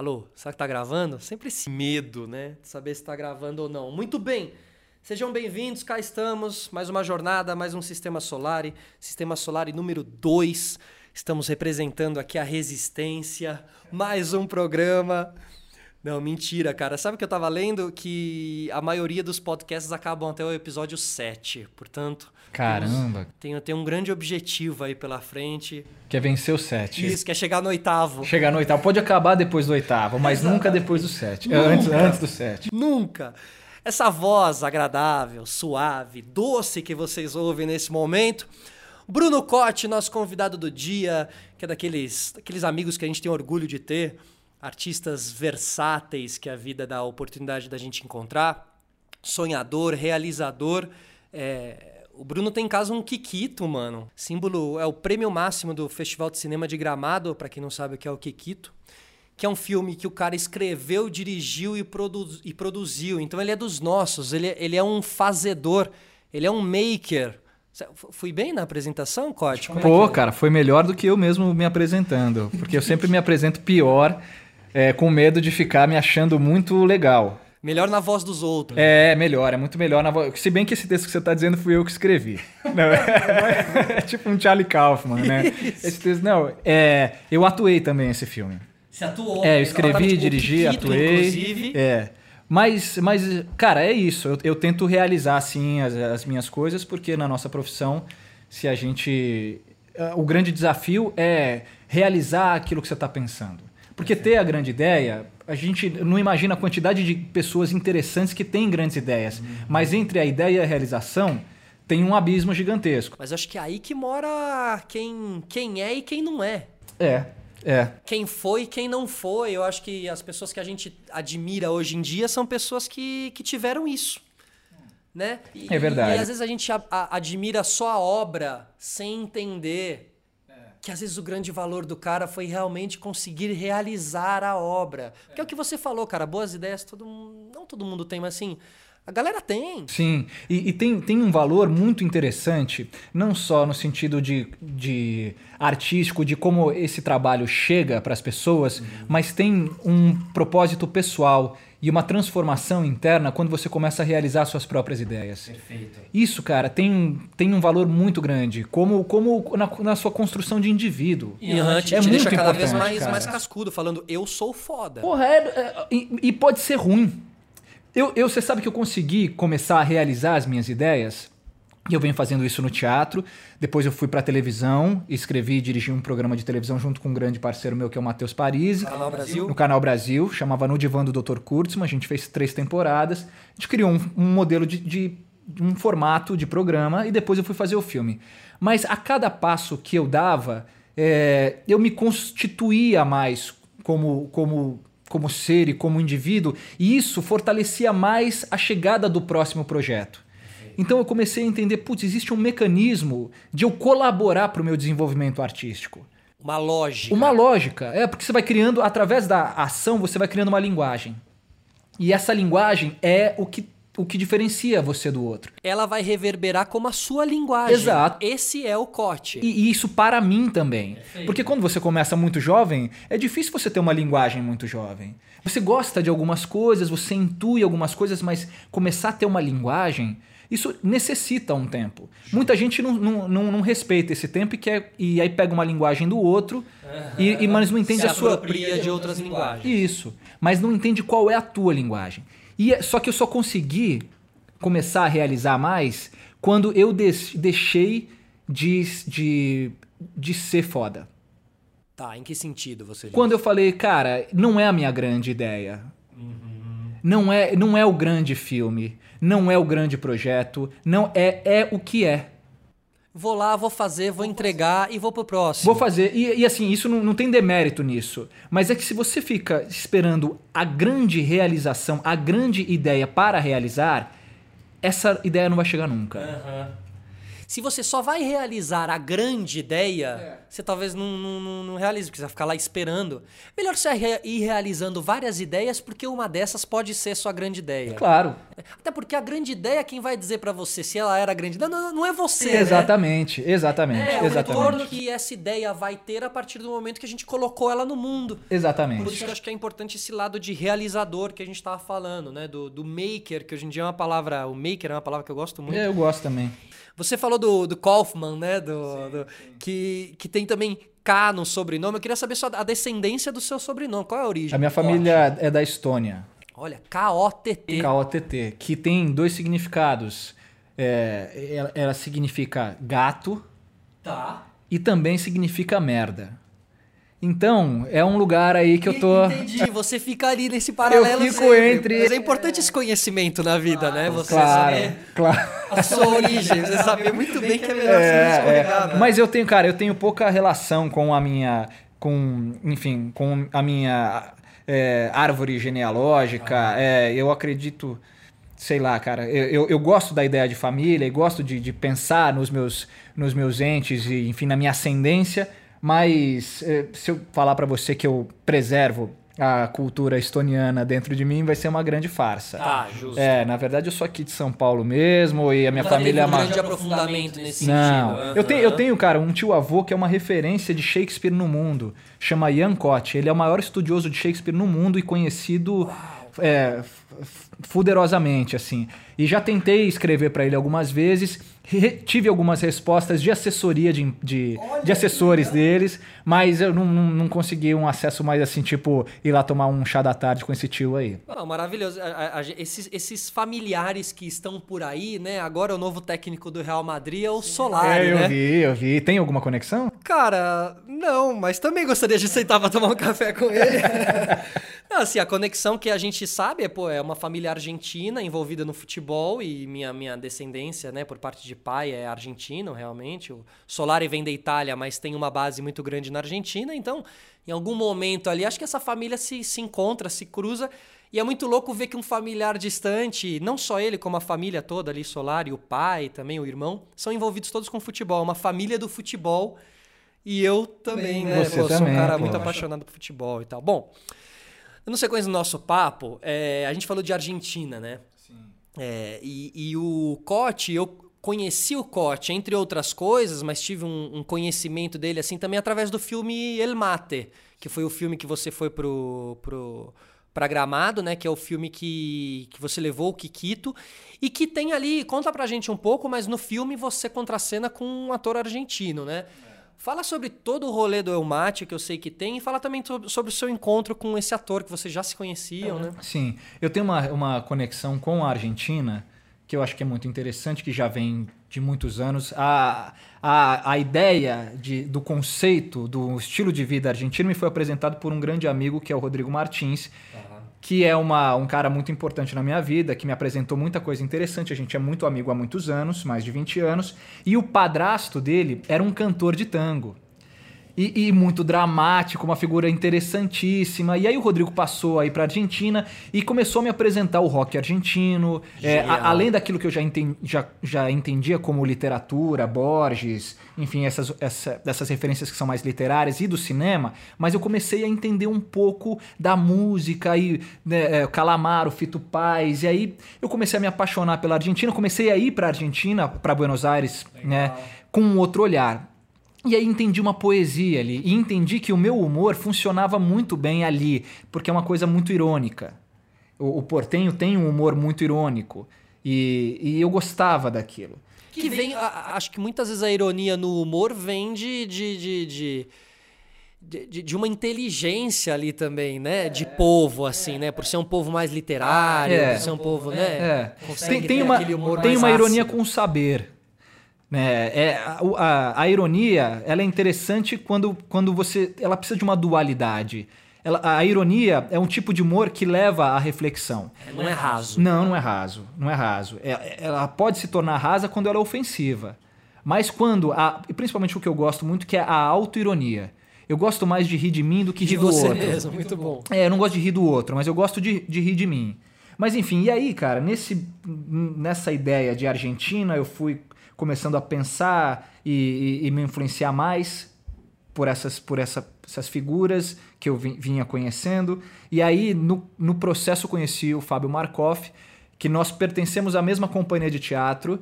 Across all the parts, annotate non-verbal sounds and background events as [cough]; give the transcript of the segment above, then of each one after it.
Alô, será que tá gravando? Sempre esse medo, né? De saber se tá gravando ou não. Muito bem. Sejam bem-vindos, cá estamos. Mais uma jornada, mais um Sistema Solar. Sistema Solar número 2. Estamos representando aqui a resistência. Mais um programa. Não, mentira, cara. Sabe o que eu tava lendo? Que a maioria dos podcasts acabam até o episódio 7. Portanto. Caramba. Tem, tem um grande objetivo aí pela frente. Quer vencer o 7. Isso, quer chegar no oitavo. Chegar no oitavo. Pode acabar depois do oitavo, mas nunca depois do 7. Antes, antes do 7. Nunca. Essa voz agradável, suave, doce que vocês ouvem nesse momento. Bruno Cotti, nosso convidado do dia, que é daqueles, daqueles amigos que a gente tem orgulho de ter artistas versáteis que a vida dá a oportunidade da gente encontrar, sonhador, realizador. É... O Bruno tem em casa um Kikito, mano. Símbolo é o prêmio máximo do Festival de Cinema de Gramado, para quem não sabe o que é o Kikito, que é um filme que o cara escreveu, dirigiu e, produ e produziu. Então ele é dos nossos, ele, ele é um fazedor, ele é um maker. Fui bem na apresentação, Corte? Pô, é que... cara, foi melhor do que eu mesmo me apresentando. Porque eu sempre me apresento pior é, com medo de ficar me achando muito legal. Melhor na voz dos outros. É, melhor, é muito melhor na voz. Se bem que esse texto que você está dizendo fui eu que escrevi. [laughs] Não, é, é, tipo um Charlie Kaufman, né? Isso. Esse texto, não, é, eu atuei também esse filme. Você atuou? É, eu escrevi, dirigi, atuei. Inclusive. É. Mas, mas, cara, é isso. Eu, eu tento realizar, assim, as, as minhas coisas, porque na nossa profissão, se a gente. O grande desafio é realizar aquilo que você está pensando. Porque ter a grande ideia, a gente não imagina a quantidade de pessoas interessantes que têm grandes ideias. Uhum. Mas entre a ideia e a realização, tem um abismo gigantesco. Mas acho que é aí que mora quem, quem é e quem não é. É, é. Quem foi e quem não foi. Eu acho que as pessoas que a gente admira hoje em dia são pessoas que, que tiveram isso. Né? E, é verdade. E, e às vezes a gente a, a, admira só a obra sem entender que às vezes o grande valor do cara foi realmente conseguir realizar a obra. Porque é, é o que você falou, cara, boas ideias todo mundo, não todo mundo tem, mas assim, a galera tem. Sim, e, e, tem, tem um valor muito interessante, não só no sentido de, de artístico, de como esse trabalho chega para as pessoas, uhum. mas tem um propósito pessoal e uma transformação interna quando você começa a realizar suas próprias ideias. Perfeito. Isso, cara, tem, tem um valor muito grande, como, como na, na sua construção de indivíduo. E uhum, te, é te muito deixa cada vez mais, mais cascudo, falando eu sou foda. Porra, é, é, e, e pode ser ruim. Eu, eu, você sabe que eu consegui começar a realizar as minhas ideias e eu venho fazendo isso no teatro. Depois eu fui para televisão, escrevi e dirigi um programa de televisão junto com um grande parceiro meu que é o Matheus Parisi. Canal Brasil. No Canal Brasil, chamava No Divã do Dr. Kurtzman. A gente fez três temporadas. A gente criou um, um modelo de, de, um formato de programa e depois eu fui fazer o filme. Mas a cada passo que eu dava, é, eu me constituía mais como, como como ser e como indivíduo, e isso fortalecia mais a chegada do próximo projeto. Então eu comecei a entender, putz, existe um mecanismo de eu colaborar para o meu desenvolvimento artístico. Uma lógica. Uma lógica, é, porque você vai criando, através da ação, você vai criando uma linguagem. E essa linguagem é o que o que diferencia você do outro. Ela vai reverberar como a sua linguagem. Exato. Esse é o corte. E, e isso para mim também. Perfeito. Porque quando você começa muito jovem, é difícil você ter uma linguagem muito jovem. Você gosta de algumas coisas, você intui algumas coisas, mas começar a ter uma linguagem, isso necessita um tempo. Muita gente não, não, não, não respeita esse tempo e, quer, e aí pega uma linguagem do outro, uhum. e, e, mas não [laughs] entende Se a sua. de outras linguagens. Isso. Mas não entende qual é a tua linguagem. E é, só que eu só consegui começar a realizar mais quando eu deixei de, de, de ser foda. Tá, em que sentido você diz? Quando eu falei, cara, não é a minha grande ideia. Uhum. Não, é, não é o grande filme. Não é o grande projeto. Não é, é o que é. Vou lá, vou fazer, vou, vou entregar fazer. e vou pro próximo. Vou fazer. E, e assim, isso não, não, tem demérito nisso. Mas é que se você fica esperando a grande realização, a grande ideia para realizar, essa ideia não vai chegar nunca. Uhum. Se você só vai realizar a grande ideia, você talvez não, não, não, não realize, porque você vai ficar lá esperando. Melhor você ir realizando várias ideias, porque uma dessas pode ser sua grande ideia. Claro. Até porque a grande ideia, quem vai dizer pra você se ela era grande ideia, não, não é você, né? Exatamente, exatamente, É o exatamente. retorno que essa ideia vai ter a partir do momento que a gente colocou ela no mundo. Por Exatamente. isso que eu acho que é importante esse lado de realizador que a gente estava falando, né? Do, do maker, que hoje em dia é uma palavra. O maker é uma palavra que eu gosto muito. É, Eu gosto também. Você falou do, do Kaufman, né? Do, do- que, que tem também K no sobrenome. Eu queria saber só a descendência do seu sobrenome. Qual é a origem? A minha família é da Estônia. Olha, K-O-T-T. K-O-T-T, que tem dois significados. É, ela, ela significa gato Tá. e também significa merda. Então, é um lugar aí que eu tô. Entendi. Você fica ali nesse paralelo. fico sempre. entre- Mas é importante esse conhecimento na vida, né? Você Claro, saber claro. a sua origem. Você saber muito bem que é melhor você não se É, é. né? Mas eu tenho, cara, eu tenho pouca relação com a minha. com. enfim, com a minha é, árvore genealógica. É, eu acredito. Sei lá, cara. Eu, eu, eu gosto da ideia de família e gosto de, de pensar nos meus, nos meus entes e, enfim, na minha ascendência. Mas é, se eu falar pra você que eu preservo a cultura estoniana dentro de mim, vai ser uma grande farsa. Tá, justo. É, na verdade eu sou aqui de São Paulo mesmo e a minha Nunca família é um uma... grande aprofundamento nesse Não, sentido. eu tenho, eu tenho, cara, um tio avô que é uma referência de Shakespeare no mundo. Chama Ian Cott. Ele é o maior estudioso de Shakespeare no mundo e conhecido é, fuderosamente, assim. E já tentei escrever pra ele algumas vezes. tive algumas respostas de assessoria de, de, de assessores deles, mas eu não, não, não consegui um acesso mais assim, tipo, ir lá tomar um chá da tarde com esse tio aí. Ah, maravilhoso. A- a- a- esses, esses familiares que estão por aí, né? Agora o novo técnico do Real Madrid é o Solari, é, eu né? vi, eu vi. Tem alguma conexão? Cara, não, mas também gostaria de sentar pra tomar um café com ele. [laughs] Assim, a conexão que a gente sabe é, pô, é uma família argentina envolvida no futebol e minha, minha descendência, né, por parte de pai é argentino, realmente. O Solari vem da Itália, mas tem uma base muito grande na Argentina, então, em algum momento ali, acho que essa família se, se encontra, se cruza. E é muito louco ver que um familiar distante, não só ele, como a família toda ali, Solari, o pai, também o irmão, são envolvidos todos com futebol. Uma família do futebol. E eu também, né? Você Pô, sou um também, cara muito apaixonado por futebol e tal. Bom, no sequência do nosso papo, é, a gente falou de Argentina, né? É, e, e o Cote, eu conheci o Cote, entre outras coisas, mas tive um, um conhecimento dele assim também através do filme El Mate, que foi o filme que você foi pro, pro pra Gramado, né? Que é o filme que, que você levou o Kikito e que tem ali, conta pra gente um pouco, mas no filme você contracena com um ator argentino, né? Fala sobre todo o rolê do El Mate que eu sei que tem e fala também sobre sobre o seu encontro com esse ator que vocês já se conheciam, né? Sim, eu tenho uma, uma conexão com a Argentina que eu acho que é muito interessante, que já vem de muitos anos. A, a, a ideia de, do conceito do estilo de vida argentino me foi apresentado por um grande amigo que é o Rodrigo Martins, que é uma, um cara muito importante na minha vida, que me apresentou muita coisa interessante. A gente é muito amigo há muitos anos, mais de 20 anos. E o padrasto dele era um cantor de tango. E, e muito dramático, uma figura interessantíssima. E aí o Rodrigo passou aí pra Argentina e começou a me apresentar o rock argentino. É, a- além daquilo que eu já, enten- já, já entendia como literatura, Borges, enfim, essas, essa- dessas referências que são mais literárias e do cinema, mas eu comecei a entender um pouco da música e né, é, Calamaro, Fito Paz, e aí eu comecei a me apaixonar pela Argentina, comecei a ir pra Argentina, pra Buenos Aires, né, com um outro olhar. E aí entendi uma poesia ali. E entendi que o meu humor funcionava muito bem ali, porque é uma coisa muito irônica. O, o portenho tem um humor muito irônico. E, e eu gostava daquilo. Que vem, a- a- acho que muitas vezes a ironia no humor vem de, de, de, de, de- de- de uma inteligência ali também, né? De povo, assim, né? Por ser um povo mais literário, É. por ser um povo, né? É. Tem, tem uma, tem uma ironia com o saber. Né? É, a, a- a ironia ela é interessante quando, quando você. Ela precisa de uma dualidade. Ela- a ironia é um tipo de humor que leva à reflexão. Não é raso. Não, não é raso. Não é raso. É- Ela pode se tornar rasa quando ela é ofensiva. Mas quando. A, e principalmente o que eu gosto muito, que é a autoironia. Eu gosto mais de rir de mim do que De rir do outro. mesmo, muito bom. É, eu não gosto de rir do outro, mas eu gosto de, de rir de mim. Mas enfim, e aí, cara, nesse, nessa ideia de Argentina, eu fui começando a pensar e, e, e me influenciar mais por essas, por essa, essas figuras que eu vinha conhecendo. E aí, no, no processo, conheci o Fábio Markoff, que nós pertencemos à mesma companhia de teatro,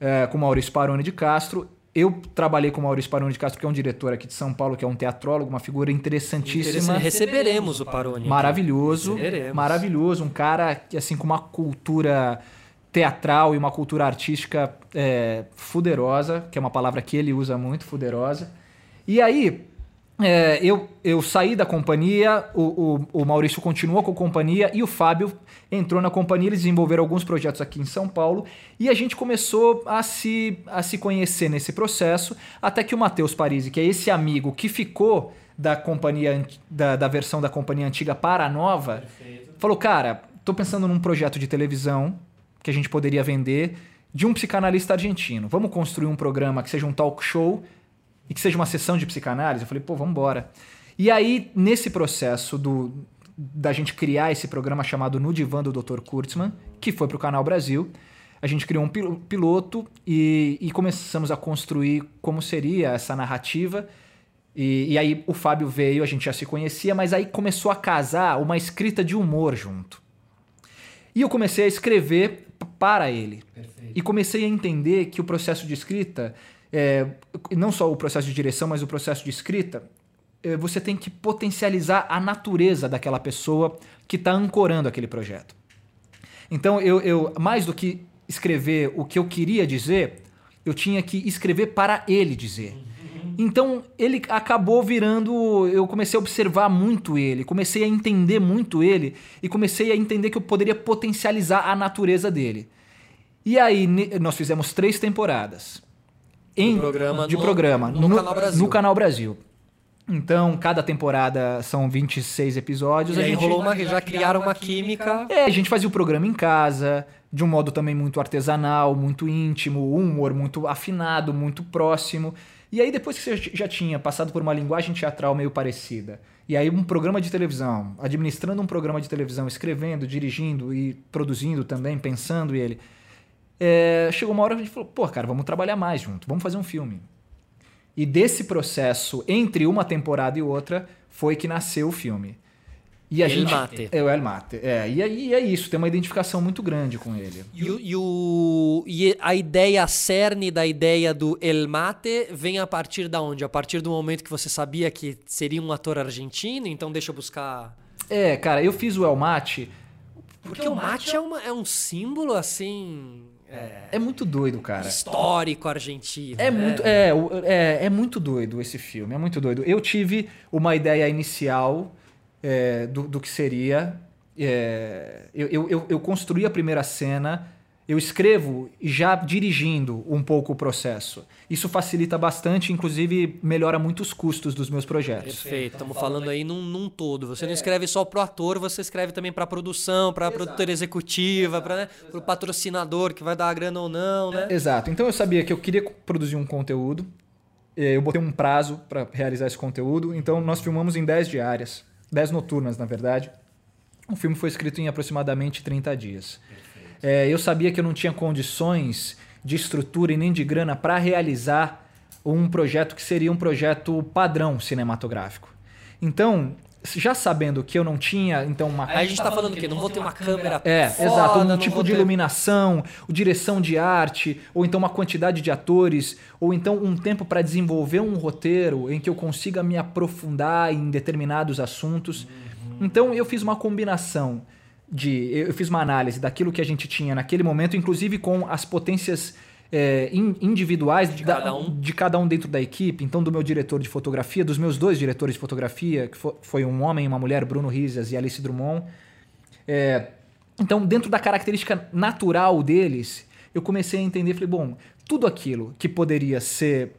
é, com Maurício Paroni de Castro. Eu trabalhei com o Maurício Paroni de Castro, que é um diretor aqui de São Paulo, que é um teatrólogo, uma figura interessantíssima. Receberemos o Paroni. Maravilhoso. Receberemos. Maravilhoso. Um cara que, assim, com uma cultura teatral e uma cultura artística é, fuderosa, que é uma palavra que ele usa muito, fuderosa. E aí, é, eu, eu saí da companhia, o, o, o, Maurício continuou com a companhia e o Fábio entrou na companhia, eles desenvolveram alguns projetos aqui em São Paulo e a gente começou a se, a se conhecer nesse processo, até que o Matheus Parisi, que é esse amigo que ficou da companhia da, da versão da companhia antiga para a nova, Perfeito. falou: Cara, tô pensando num projeto de televisão que a gente poderia vender de um psicanalista argentino. Vamos construir um programa que seja um talk show e que seja uma sessão de psicanálise? Eu falei, pô, vamos embora. E aí, nesse processo do, da gente criar esse programa chamado No Divã do Dr. Kurtzman, que foi para o Canal Brasil, a gente criou um piloto e, e, começamos a construir como seria essa narrativa. E, e, aí o Fábio veio, a gente já se conhecia, mas aí começou a casar uma escrita de humor junto. E eu comecei a escrever para ele. Perfeito. E comecei a entender que o processo de escrita é, não só o processo de direção, mas o processo de escrita, é, você tem que potencializar a natureza daquela pessoa que está ancorando aquele projeto. Então, eu, eu, mais do que escrever o que eu queria dizer, eu tinha que escrever para ele dizer. Então ele acabou virando. Eu comecei a observar muito ele, comecei a entender muito ele e comecei a entender que eu poderia potencializar a natureza dele. E aí nós fizemos três temporadas em, programa de no, programa no, no, canal Brasil. no canal Brasil. Então, cada temporada são 26 episódios. E a gente rolou uma, já criaram uma química. É, a gente fazia o programa em casa, de um modo também muito artesanal, muito íntimo, um humor muito afinado, muito próximo. E aí, depois que você já tinha passado por uma linguagem teatral meio parecida, e aí um programa de televisão, administrando um programa de televisão, escrevendo, dirigindo e produzindo também, pensando ele é, chegou uma hora que a gente falou, pô, cara, vamos trabalhar mais junto, vamos fazer um filme. E desse processo, entre uma temporada e outra, foi que nasceu o filme. E a El gente, Mate. É, o El Mate. É, e aí é isso, tem uma identificação muito grande com ele. E, o, e, o, e a ideia, a cerne da ideia do El Mate vem a partir da onde? A partir do momento que você sabia que seria um ator argentino, então deixa eu buscar... É, cara, eu fiz o El Mate... Porque, Porque o mate, é, uma, é um símbolo, assim é, é, muito doido, cara. Histórico argentino. É, né? muito, é, é, é, muito doido esse filme, é muito doido. Eu tive uma ideia inicial é, do, do que seria. É, eu, eu, eu construí a primeira cena eu escrevo já dirigindo um pouco o processo. Isso facilita bastante, inclusive melhora muito os custos dos meus projetos. Perfeito, estamos falando aí num, num todo. Você é. não escreve só para o ator, você escreve também para a produção, para a produtora executiva, para né, o patrocinador que vai dar a grana ou não. Né? Exato. Então eu sabia que eu queria produzir um conteúdo, eu botei um prazo para realizar esse conteúdo, então nós filmamos em 10 diárias, 10 noturnas, na verdade. O filme foi escrito em aproximadamente 30 dias. É, eu sabia que eu não tinha condições de estrutura e nem de grana para realizar um projeto que seria um projeto padrão cinematográfico. Então, já sabendo que eu não tinha, então uma. Aí a gente está falando que não vou ter uma câmera. É, foda, exato, um tipo de ter... iluminação, direção de arte, ou então uma quantidade de atores, ou então um tempo para desenvolver um roteiro em que eu consiga me aprofundar em determinados assuntos. Uhum. Então eu fiz uma combinação de. Eu fiz uma análise daquilo que a gente tinha naquele momento, inclusive com as potências é, individuais de, da, cada um. de cada um dentro da equipe. Então, do meu diretor de fotografia, dos meus dois diretores de fotografia, que foi um homem e uma mulher, Bruno Rizas e Alice Drummond. É, então, dentro da característica natural deles, eu comecei a entender, falei, bom, tudo aquilo que poderia ser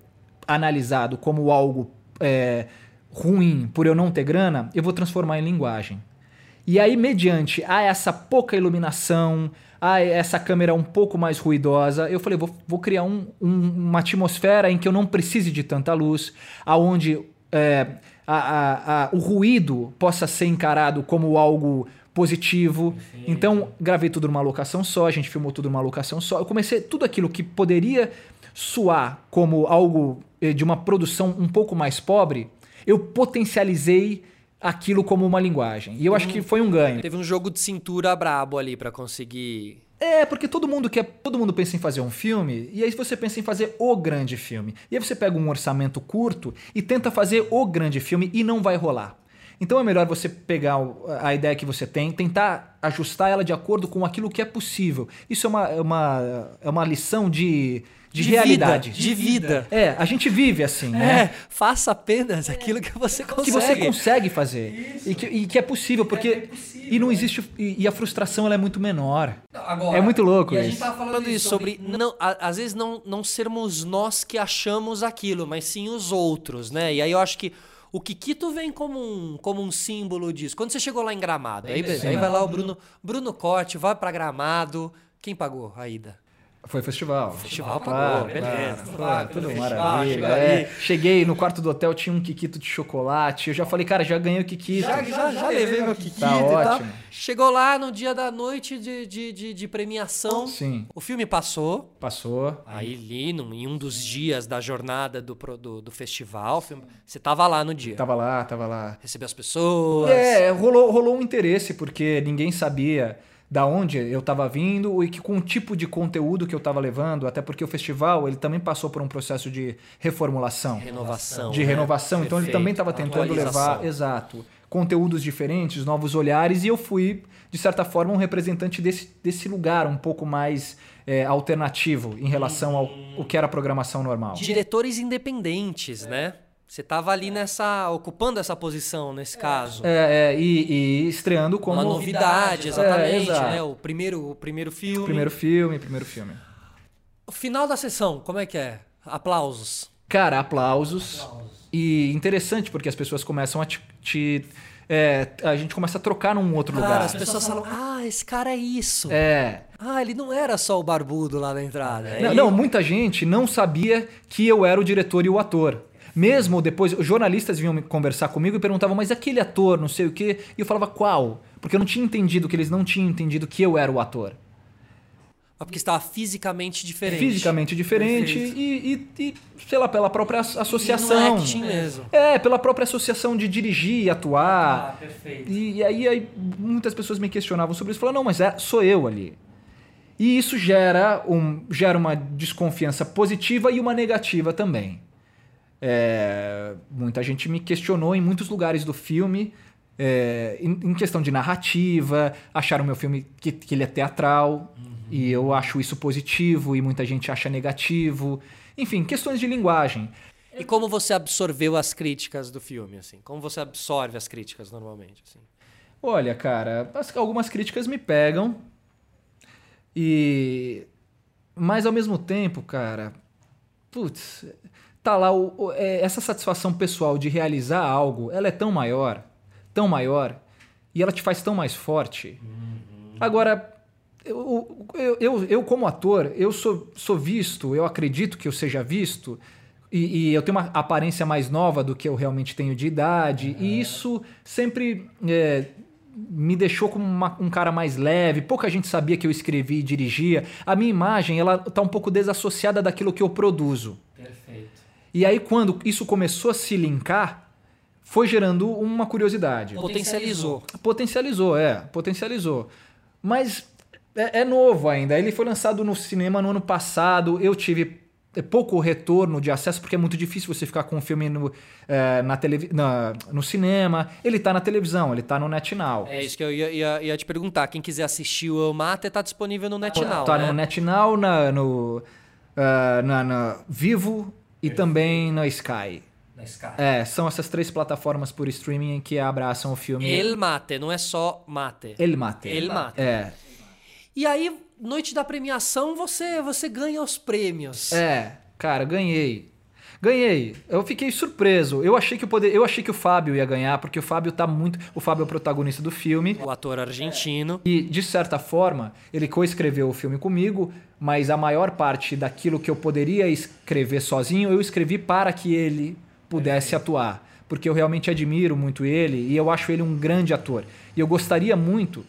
analisado como algo é, ruim por eu não ter grana, eu vou transformar em linguagem. E aí, mediante a essa pouca iluminação, a essa câmera um pouco mais ruidosa, eu falei, vou, vou criar um, um, uma atmosfera em que eu não precise de tanta luz, aonde é, a, a, a, o ruído possa ser encarado como algo positivo. Sim. Então, gravei tudo numa locação só, a gente filmou tudo numa locação só. Eu comecei tudo aquilo que poderia suar como algo eh, de uma produção um pouco mais pobre, eu potencializei aquilo como uma linguagem. E eu acho que foi um ganho. Teve um jogo de cintura brabo ali pra conseguir. É, porque todo mundo quer, todo mundo pensa em fazer um filme, e aí você pensa em fazer o grande filme. E aí você pega um orçamento curto e tenta fazer o grande filme e não vai rolar. Então é melhor você pegar a ideia que você tem, tentar ajustar ela de acordo com aquilo que é possível. Isso é uma, é uma, é uma lição de, de, realidade. Vida, de vida. É, a gente vive assim, né? É, faça apenas aquilo que você consegue. que você consegue fazer e que, e que é possível porque e não existe e, e a frustração ela é muito menor Agora, é muito louco e a gente isso tava falando isso sobre, não, a- às vezes não, não sermos nós que achamos aquilo, mas sim os outros, né? E aí eu acho que o Kikito vem como um, como um símbolo disso. Quando você chegou lá em Gramado, aí, aí vai lá o Bruno, Bruno Corte, vai pra Gramado. Quem pagou a ida? Foi festival Festival Claro, pagou, beleza. claro, Claro, tudo festival, maravilha chegou é. cheguei no quarto do hotel tinha um Kikito de chocolate eu já falei cara já ganhei o Kikito Já, já, já levei meu Kikito Tá e tal. ótimo. Chegou lá no dia da noite de, de, de, de premiação. sim O filme passou. passou Aí ali, num- em um dos dias da jornada do, do, do festival, filme- você tava lá no dia. tava lá tava lá Recebeu as pessoas. É, rolou, rolou um interesse, porque ninguém sabia da onde eu estava vindo e que com o tipo de conteúdo que eu estava levando, até porque o festival ele também passou por um processo de reformulação, Renovação. de né? renovação. Então ele Perfeito. também estava tentando levar, exato, conteúdos diferentes, novos olhares e eu fui de certa forma um representante desse, desse lugar um pouco mais é, alternativo em relação ao o que era a programação normal. Diretores independentes, né? Você tava ali nessa. ocupando essa posição nesse caso. É, é, e, e estreando como Uma novidade, exatamente, É, né? O primeiro, o primeiro filme. primeiro filme, primeiro filme. O final da sessão, como é que é? Aplausos. Cara, aplausos. E interessante porque as pessoas começam a te. te- é, a gente começa a trocar num outro Cara, lugar. as pessoas falam, ah, esse cara é isso. É. Ah, ele não era só o barbudo lá na entrada. Não, Ele- não, muita gente não sabia que eu era o diretor e o ator. Mesmo depois, os jornalistas vinham me conversar comigo e perguntavam, mas aquele ator, não sei o quê. E eu falava, qual? Porque eu não tinha entendido que eles não tinham entendido que eu era o ator. Mas Porque estava fisicamente diferente. Fisicamente diferente e, e, e, sei lá, pela própria as- E no associação. mesmo. É, pela própria associação de dirigir, atuar. Ah, perfeito. E, e aí, aí muitas pessoas me questionavam sobre isso. Falaram, não, mas é, sou eu ali. E isso gera, um, gera uma desconfiança positiva e uma negativa também. É, muita gente me questionou em muitos lugares do filme, é, em, em questão de narrativa, acharam meu filme que, que ele é teatral, e eu acho isso positivo, e muita gente acha negativo. Enfim, questões de linguagem. E como você absorveu as críticas do filme, assim? Como você absorve as críticas normalmente, assim? Olha, cara, as- algumas críticas me pegam. E. Mas ao mesmo tempo, cara. Putz, tá lá. O, o- é, essa satisfação pessoal de realizar algo, ela é tão maior, tão maior, e ela te faz tão mais forte. Agora, eu, eu, eu, eu, como ator, eu sou, sou visto, eu acredito que eu seja visto, e, e eu tenho uma aparência mais nova do que eu realmente tenho de idade, e isso sempre é, me deixou como uma- um cara mais leve. Pouca gente sabia que eu escrevia e dirigia. A minha imagem, ela tá um pouco desassociada daquilo que eu produzo. E aí, quando isso começou a se linkar, foi gerando uma curiosidade. Potencializou. Potencializou, é, potencializou. Mas é, é novo ainda. Ele foi lançado no cinema no ano passado. Eu tive é, pouco retorno de acesso, porque é muito difícil você ficar com um filme no, é, na televi na- no cinema. Ele tá na televisão, ele tá no NetNow. É isso que eu ia, ia- ia te perguntar. Quem quiser assistir o Eu Mate tá disponível no NetNow, tá né? no NetNow, na, no, ah, na, na Vivo e também na Sky. Na Sky. É, são essas três plataformas por streaming que abraçam o filme El Mate, não é só Mate. El Mate. El Mate. É, E aí, noite da premiação, você, você ganha os prêmios. É, cara, ganhei. Ganhei. Eu fiquei surpreso. Eu achei que o poder, eu achei que o Fábio ia ganhar, porque o Fábio tá muito, o Fábio é o protagonista do filme. O ator argentino. E, de certa forma, ele coescreveu o filme comigo, mas a maior parte daquilo que eu poderia escrever sozinho, eu escrevi para que ele pudesse atuar. Porque eu realmente admiro muito ele e eu acho ele um grande ator. E eu gostaria muito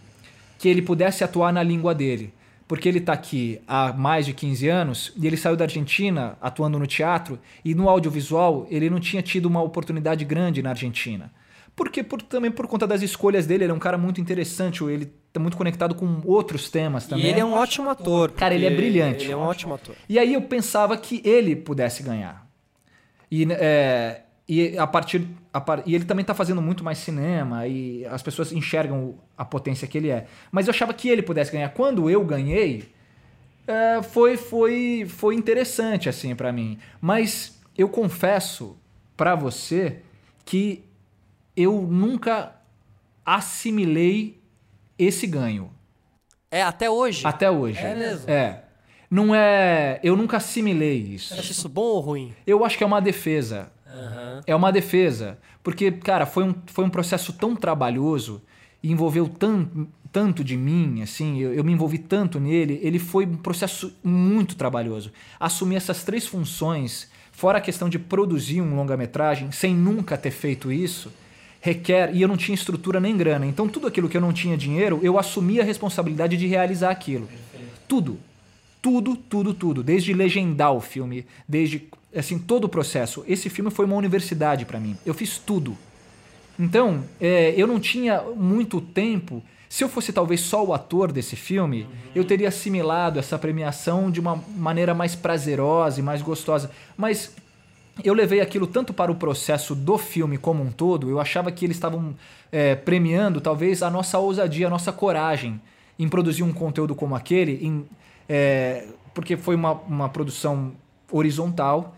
que ele pudesse atuar na língua dele. porque ele está aqui há mais de 15 anos e ele saiu da Argentina atuando no teatro e no audiovisual ele não tinha tido uma oportunidade grande na Argentina. Porque por, também por conta das escolhas dele, ele é um cara muito interessante, ele tá muito conectado com outros temas também. E ele é um ótimo ator. Cara, ele é brilhante. Ele é um ótimo ator. E aí eu pensava que ele pudesse ganhar. E, é, e a partir. a e ele também tá fazendo muito mais cinema e as pessoas enxergam a potência que ele é. Mas eu achava que ele pudesse ganhar. Quando eu ganhei, é, foi, foi, foi interessante assim pra mim. Mas eu confesso pra você que eu nunca assimilei esse ganho. É, até hoje. Até hoje. É mesmo? É. Não é. Eu nunca assimilei isso. Você acha isso bom ou ruim? Eu acho que é uma defesa. É uma defesa. Porque, cara, foi um, foi um processo tão trabalhoso e envolveu tan, tanto de mim, assim, eu, eu me envolvi tanto nele. Ele foi um processo muito trabalhoso. Assumir essas três funções, fora a questão de produzir um longa-metragem, sem nunca ter feito isso, requer. E eu não tinha estrutura nem grana. Então, tudo aquilo que eu não tinha dinheiro, eu assumi a responsabilidade de realizar aquilo. Tudo. Tudo, tudo, tudo. Desde legendar o filme, desde assim todo o processo. Esse filme foi uma universidade para mim. Eu fiz tudo. Então, é, eu não tinha muito tempo. Se eu fosse talvez só o ator desse filme, eu teria assimilado essa premiação de uma maneira mais prazerosa e mais gostosa. Mas eu levei aquilo tanto para o processo do filme como um todo, eu achava que eles estavam é, premiando talvez a nossa ousadia, a nossa coragem em produzir um conteúdo como aquele, em, é, porque foi uma, uma produção horizontal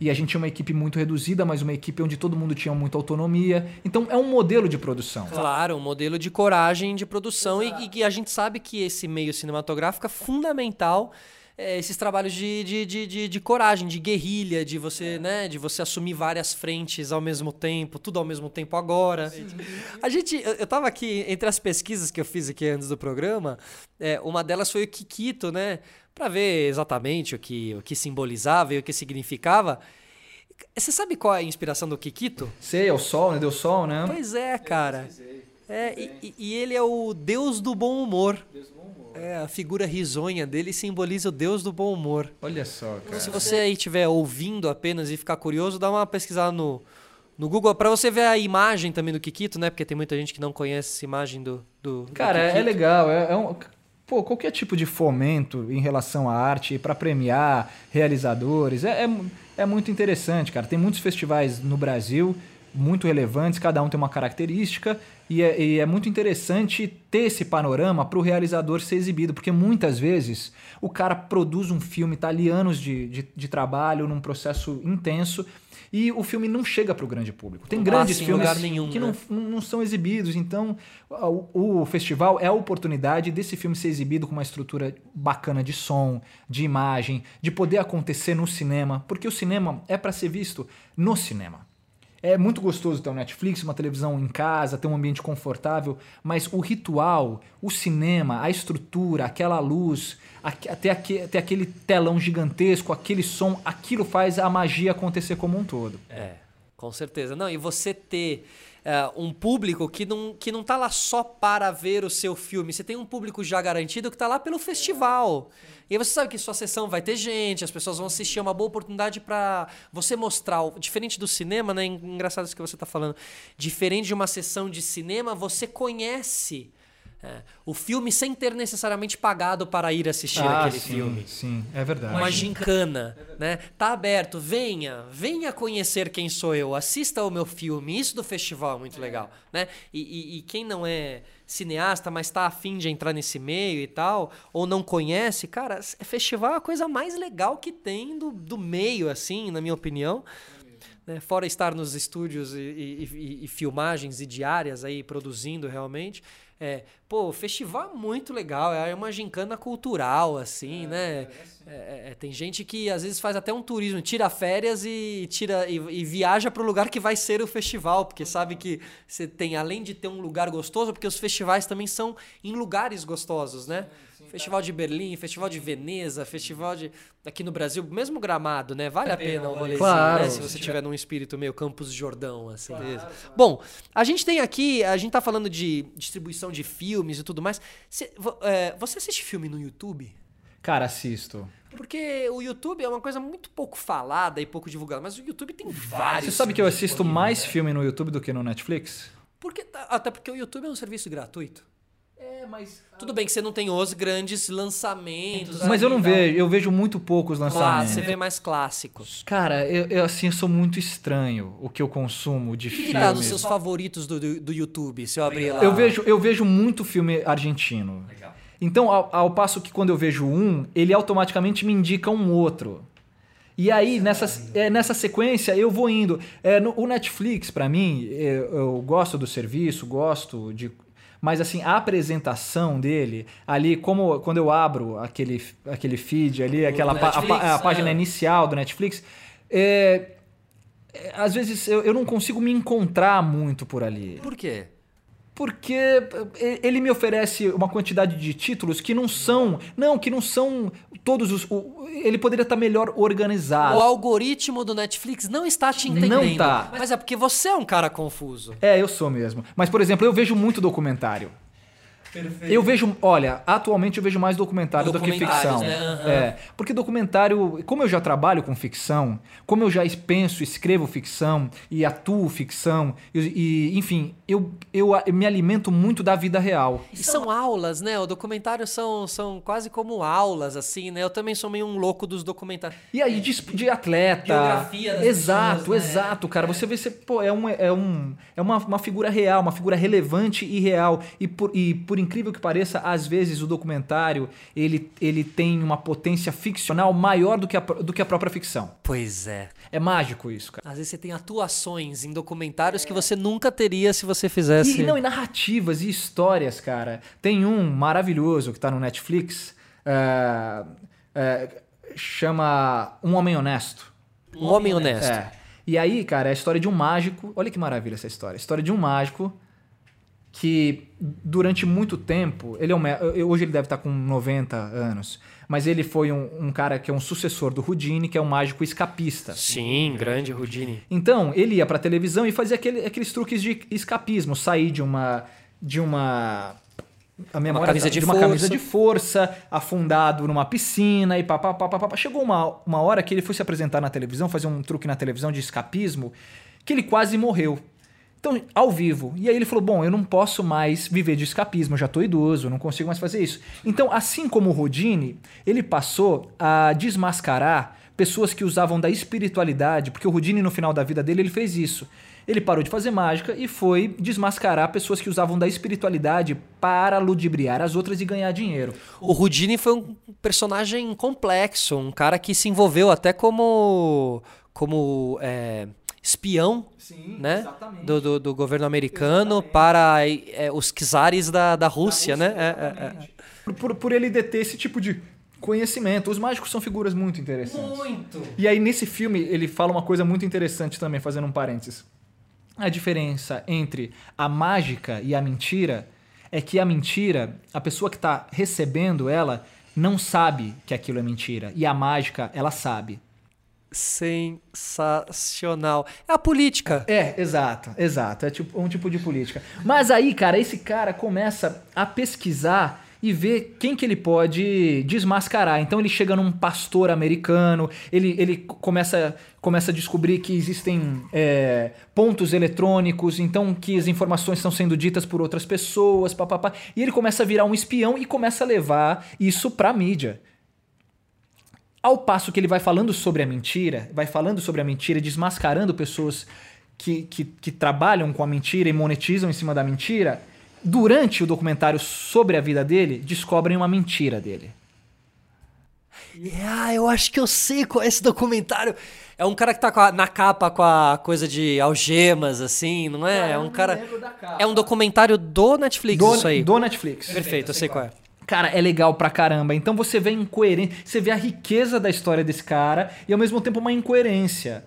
e a gente tinha uma equipe muito reduzida, mas uma equipe onde todo mundo tinha muita autonomia. Então é um modelo de produção. Claro, um modelo de coragem de produção e, e a gente sabe que esse meio cinematográfico é fundamental. É, esses trabalhos de, de, de, de, de coragem, de guerrilha, de você, né, de você assumir várias frentes ao mesmo tempo, tudo ao mesmo tempo agora. A gente, eu, eu tava aqui entre as pesquisas que eu fiz aqui antes do programa, é, uma delas foi o Kikito, né, para ver exatamente o que, o que simbolizava e o que significava. Você sabe qual é a inspiração do Kikito? Sei, é o sol, né? Deu sol, né? Pois é, cara. É, e, e- ele é o deus do bom humor. É, a figura risonha dele simboliza o deus do bom humor. Olha só, Então, se cara. você aí estiver ouvindo apenas e ficar curioso, dá uma pesquisada no, no Google para você ver a imagem também do Kikito, né? Porque tem muita gente que não conhece essa imagem do, do, do Cara, é, é Kikito. legal. É, é um, pô, qualquer tipo de fomento em relação à arte para premiar realizadores é, é, é muito interessante, cara. Tem muitos festivais no Brasil muito relevantes, cada um tem uma característica e é, e é muito interessante ter esse panorama para o realizador ser exibido, porque muitas vezes o cara produz um filme, tá ali anos de, de, de trabalho, num processo intenso. E o filme não chega para o grande público. Tem Não grandes filmes nenhum, que né? não não, não são exibidos. Então, o, o festival é a oportunidade desse filme ser exibido com uma estrutura bacana de som, de imagem, de poder acontecer no cinema, porque o cinema é para ser visto no cinema. É muito gostoso ter um Netflix, uma televisão em casa, ter um ambiente confortável, mas o ritual, o cinema, a estrutura, aquela luz, até aquele telão gigantesco, aquele som, aquilo faz a magia acontecer como um todo. É, com certeza. Não, e você ter é, um público que não, que não tá lá só para ver o seu filme. Você tem um público já garantido que tá lá pelo festival. E você sabe que sua sessão vai ter gente, as pessoas vão assistir, é uma boa oportunidade para você mostrar. Diferente do cinema, né? Engraçado isso que você tá falando. Diferente de uma sessão de cinema, você conhece. É, o filme sem ter necessariamente pagado para ir assistir Ah, aquele sim, filme Sim, é verdade. uma gincana, né? Tá aberto, venha, venha conhecer quem sou eu, assista ao meu filme, isso do festival é muito legal, né? E, e- e quem não é cineasta, mas tá afim de entrar nesse meio e tal, ou não conhece, cara, é festival é a coisa mais legal que tem do, do meio, assim, na minha opinião. né? Fora estar nos estúdios e- e filmagens e diárias aí produzindo realmente. É, pô, o festival é muito legal, é uma gincana cultural, assim, né? É, é, tem gente que às vezes faz até um turismo, tira férias e tira e, e viaja para o lugar que vai ser o festival, porque sabe que você tem, além de ter um lugar gostoso, porque os festivais também são em lugares gostosos, né? Festival de Berlim, Festival de Veneza, Festival de. Aqui no Brasil, mesmo gramado, né? Vale a pena um rolezinho, Claro. né? Se você tiver num espírito meio Campos Jordão, assim. Bom, a gente tem aqui, a gente tá falando de distribuição de filmes e tudo mais. Cê- vo- é, você assiste filme no YouTube? Cara, assisto. Porque o YouTube é uma coisa muito pouco falada e pouco divulgada, mas o YouTube tem vários. Você sabe que eu assisto mais filme no YouTube do que no Netflix? Porque, tá- até porque o YouTube é um serviço gratuito. É, mas. Tudo bem que você não tem os grandes lançamentos. Mas eu não vejo, eu vejo muito poucos lançamentos. você vê mais clássicos. Cara, eu, eu, assim, sou muito estranho o que eu consumo de O que, filmes. que tá nos seus favoritos do, do, do YouTube, se eu abrir lá? Eu vejo, eu vejo muito filme argentino. Então, ao, ao passo que quando eu vejo um, ele automaticamente me indica um outro. E aí, nessa, é, nessa sequência, eu vou indo. É, no- o Netflix, pra mim, é, eu gosto do serviço, gosto de. Mas assim, a apresentação dele, ali, como quando eu abro aquele, aquele feed ali, aquela a, Netflix, pá- a página é. inicial do Netflix, é, é, às vezes eu, eu não consigo me encontrar muito por ali. Por quê? Porque eh, ele me oferece uma quantidade de títulos que não são. Não, que não são todos os. o- ele poderia estar melhor organizado. O algoritmo do Netflix não está te entendendo. Não tá. Mas é porque você é um cara confuso. É, eu sou mesmo. Mas, por exemplo, eu vejo muito documentário. Eu vejo, olha, atualmente eu vejo mais documentário do que ficção. né? Aham. É, porque documentário, como eu já trabalho com ficção, como eu já penso, escrevo ficção e atuo ficção, e, e, enfim, eu, eu, a- eu me alimento muito da vida real. E são aulas, né? O documentário são, são quase como aulas, assim, né? Eu também sou meio um louco dos documentários. E aí, de, de atleta. Biografia das Exato, pessoas, né? exato, cara. Você vê, você, pô, é, um, é, um, é uma, uma figura real, uma figura relevante e real. E por, e por incrível que pareça, às vezes o documentário ele, ele tem uma potência ficcional maior do que, a, do que a própria ficção. Pois é. É mágico isso, cara. Às vezes você tem atuações em documentários que você nunca teria se você fizesse. E, não, e narrativas e histórias, cara. Tem um maravilhoso que tá no Netflix. é, é, chama Um Homem Honesto. Um homem honesto. É. E aí, cara, é a história de um mágico. Olha que maravilha essa história. A história de um mágico que durante muito tempo, ele é um, mé- hoje ele deve estar com 90 anos, mas ele foi um, um cara que é um sucessor do Houdini, que é um mágico escapista. Sim, grande Houdini. Então, ele ia pra televisão e fazia aquele- aqueles truques de escapismo, sair de uma de uma a memória camisa tá- de uma força. camisa de força, afundado numa piscina e papapá, papapá. Chegou uma, uma hora que ele foi se apresentar na televisão, fazer um truque na televisão de escapismo, que ele quase morreu. Então, ao vivo. E aí ele falou: Bom, eu não posso mais viver de escapismo, eu já tô idoso, não consigo mais fazer isso. Então, assim como o Rodini, ele passou a desmascarar pessoas que usavam da espiritualidade, porque o Rodini, no final da vida dele, ele fez isso. Ele parou de fazer mágica e foi desmascarar pessoas que usavam da espiritualidade para ludibriar as outras e ganhar dinheiro. O Houdini foi um personagem complexo, um cara que se envolveu até como como é, espião Sim, né? do, do, do governo americano para é, os czares da, da Rússia, né? É, é, é. Por, por, por ele deter esse tipo de conhecimento. Os mágicos são figuras muito interessantes. Muito! E aí, nesse filme, ele fala uma coisa muito interessante também, fazendo um parênteses. A diferença entre a mágica e a mentira é que a mentira, a pessoa que está recebendo ela, não sabe que aquilo é mentira. E a mágica, ela sabe. Sensacional. É a política. É, exato, exato. É tipo, um tipo de política. Mas aí, cara, esse cara começa a pesquisar e ver quem que ele pode desmascarar. Então ele chega num pastor americano, ele, ele começa, começa a descobrir que existem é, pontos eletrônicos, então que as informações estão sendo ditas por outras pessoas, papapá. E ele começa a virar um espião e começa a levar isso pra mídia. Ao passo que ele vai falando sobre a mentira, vai falando sobre a mentira, desmascarando pessoas que, que, que trabalham com a mentira e monetizam em cima da mentira, durante o documentário sobre a vida dele, descobrem uma mentira dele. Ah, eu acho que eu sei qual é esse documentário. É um cara que tá a- na capa com a coisa de algemas, assim, não é? É um cara. É um documentário do Netflix, Do, isso aí. do Netflix. Perfeito, eu sei qual é. Cara, é legal pra caramba. Então você vê a incoerência, você vê a riqueza da história desse cara e ao mesmo tempo uma incoerência.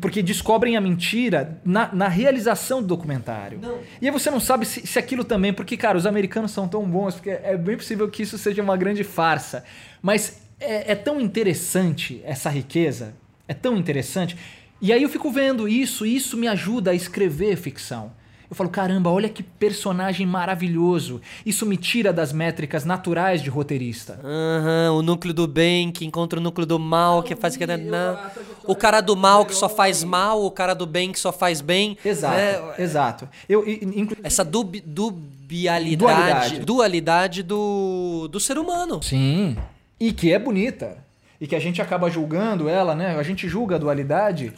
Porque descobrem a mentira na, na realização do documentário. E aí você não sabe se, se aquilo também. Porque, cara, os americanos são tão bons, porque é bem possível que isso seja uma grande farsa. Mas é, é tão interessante essa riqueza. É tão interessante. E aí eu fico vendo isso, e isso me ajuda a escrever ficção. Eu falo, caramba, olha que personagem maravilhoso. Isso me tira das métricas naturais de roteirista. Aham, o núcleo do bem que encontra o núcleo do mal, que faz que não. O cara do mal que só faz mal, o cara do bem que só faz bem. Exato, né? exato. Eu, e- inclu- Essa dubi- dubialidade, Dualidade. dualidade do, do ser humano. Sim. E que é bonita. E que a gente acaba julgando ela, né? A gente julga a dualidade,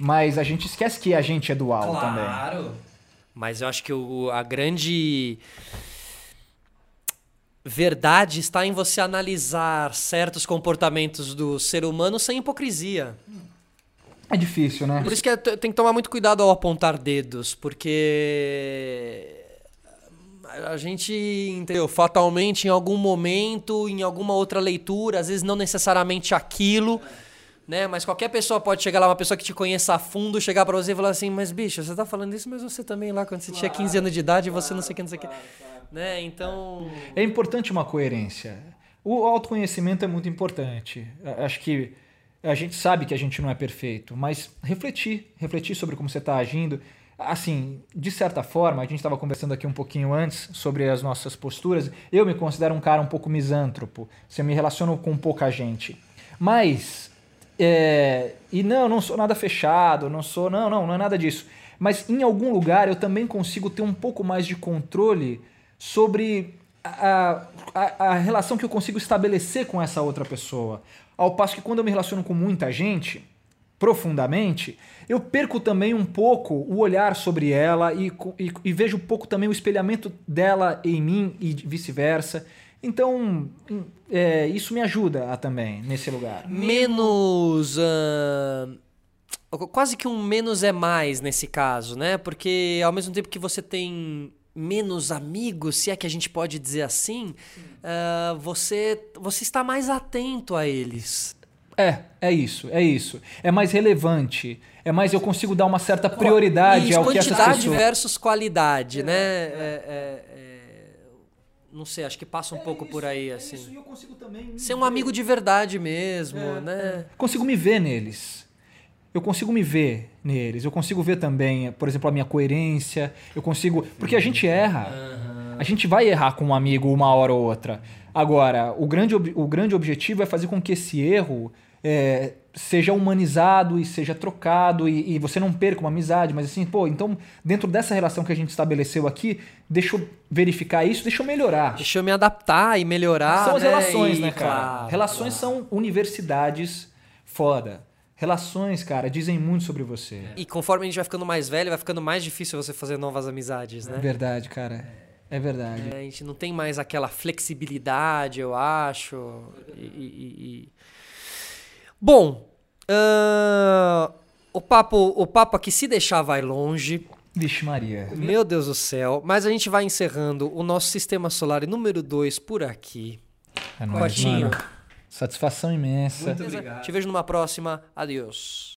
mas a gente esquece que a gente é dual também. Mas eu acho que o- a grande verdade está em você analisar certos comportamentos do ser humano sem hipocrisia. É difícil, né? Por isso que é- tem que tomar muito cuidado ao apontar dedos, porque a gente, entendeu? Fatalmente, em algum momento, em alguma outra leitura, às vezes não necessariamente aquilo, né? Mas qualquer pessoa pode chegar lá, uma pessoa que te conheça a fundo, chegar pra você e falar assim: Mas bicho, você tá falando isso, mas você também lá quando você tinha 15 anos de idade, você não sei o que, não sei o que. Né? Então. É importante uma coerência. O autoconhecimento é muito importante. Acho que a gente sabe que a gente não é perfeito, mas refletir, refletir sobre como você está agindo. Assim, de certa forma, a gente estava conversando aqui um pouquinho antes sobre as nossas posturas. Eu me considero um cara um pouco misântropo. Se eu me relaciono com pouca gente. Mas é, e não, não sou nada fechado, não sou. Não, não, não é nada disso. Mas em algum lugar eu também consigo ter um pouco mais de controle sobre a, a, a relação que eu consigo estabelecer com essa outra pessoa. Ao passo que quando eu me relaciono com muita gente, profundamente, eu perco também um pouco o olhar sobre ela e, e, e vejo um pouco também o espelhamento dela em mim e vice-versa. Então, hum, é, isso me ajuda a, também nesse lugar. menos. ah, quase que um menos é mais nesse caso, né? Porque ao mesmo tempo que você tem menos amigos, se é que a gente pode dizer assim, ah, você, você está mais atento a eles. É, é isso, é isso. É mais relevante. É mais eu consigo dar uma certa prioridade Isso, ao que essas quantidade pessoas. versus qualidade, né? É- é- é- não sei, acho que passa um pouco por aí, assim. eu consigo também Ser um amigo de verdade mesmo, É, né? consigo me ver neles. Eu consigo me ver neles. Eu consigo ver também, por exemplo, a minha coerência. Eu consigo. Porque a gente erra. A gente vai errar com um amigo uma hora ou outra. Agora, o grande, o grande objetivo é fazer com que esse erro é, seja humanizado e seja trocado e, e você não perca uma amizade. Mas assim, pô, então, dentro dessa relação que a gente estabeleceu aqui, deixa eu verificar isso, deixa eu melhorar. Deixa eu me adaptar e melhorar. São as né? relações, E, né, cara? claro, relações são universidades foda. Relações, cara, dizem muito sobre você. E conforme a gente vai ficando mais velho, vai ficando mais difícil você fazer novas amizades, É né? verdade, cara. É verdade. É, a gente não tem mais aquela flexibilidade, eu acho. E- e- Bom, ahn, o, papo, o papo aqui, se deixar, vai longe. Vixe Maria. Meu Deus do céu. Mas a gente vai encerrando o nosso sistema solar número 2 por aqui. É nóis, Cotinho. mano. Satisfação imensa. Te vejo numa próxima. Adeus.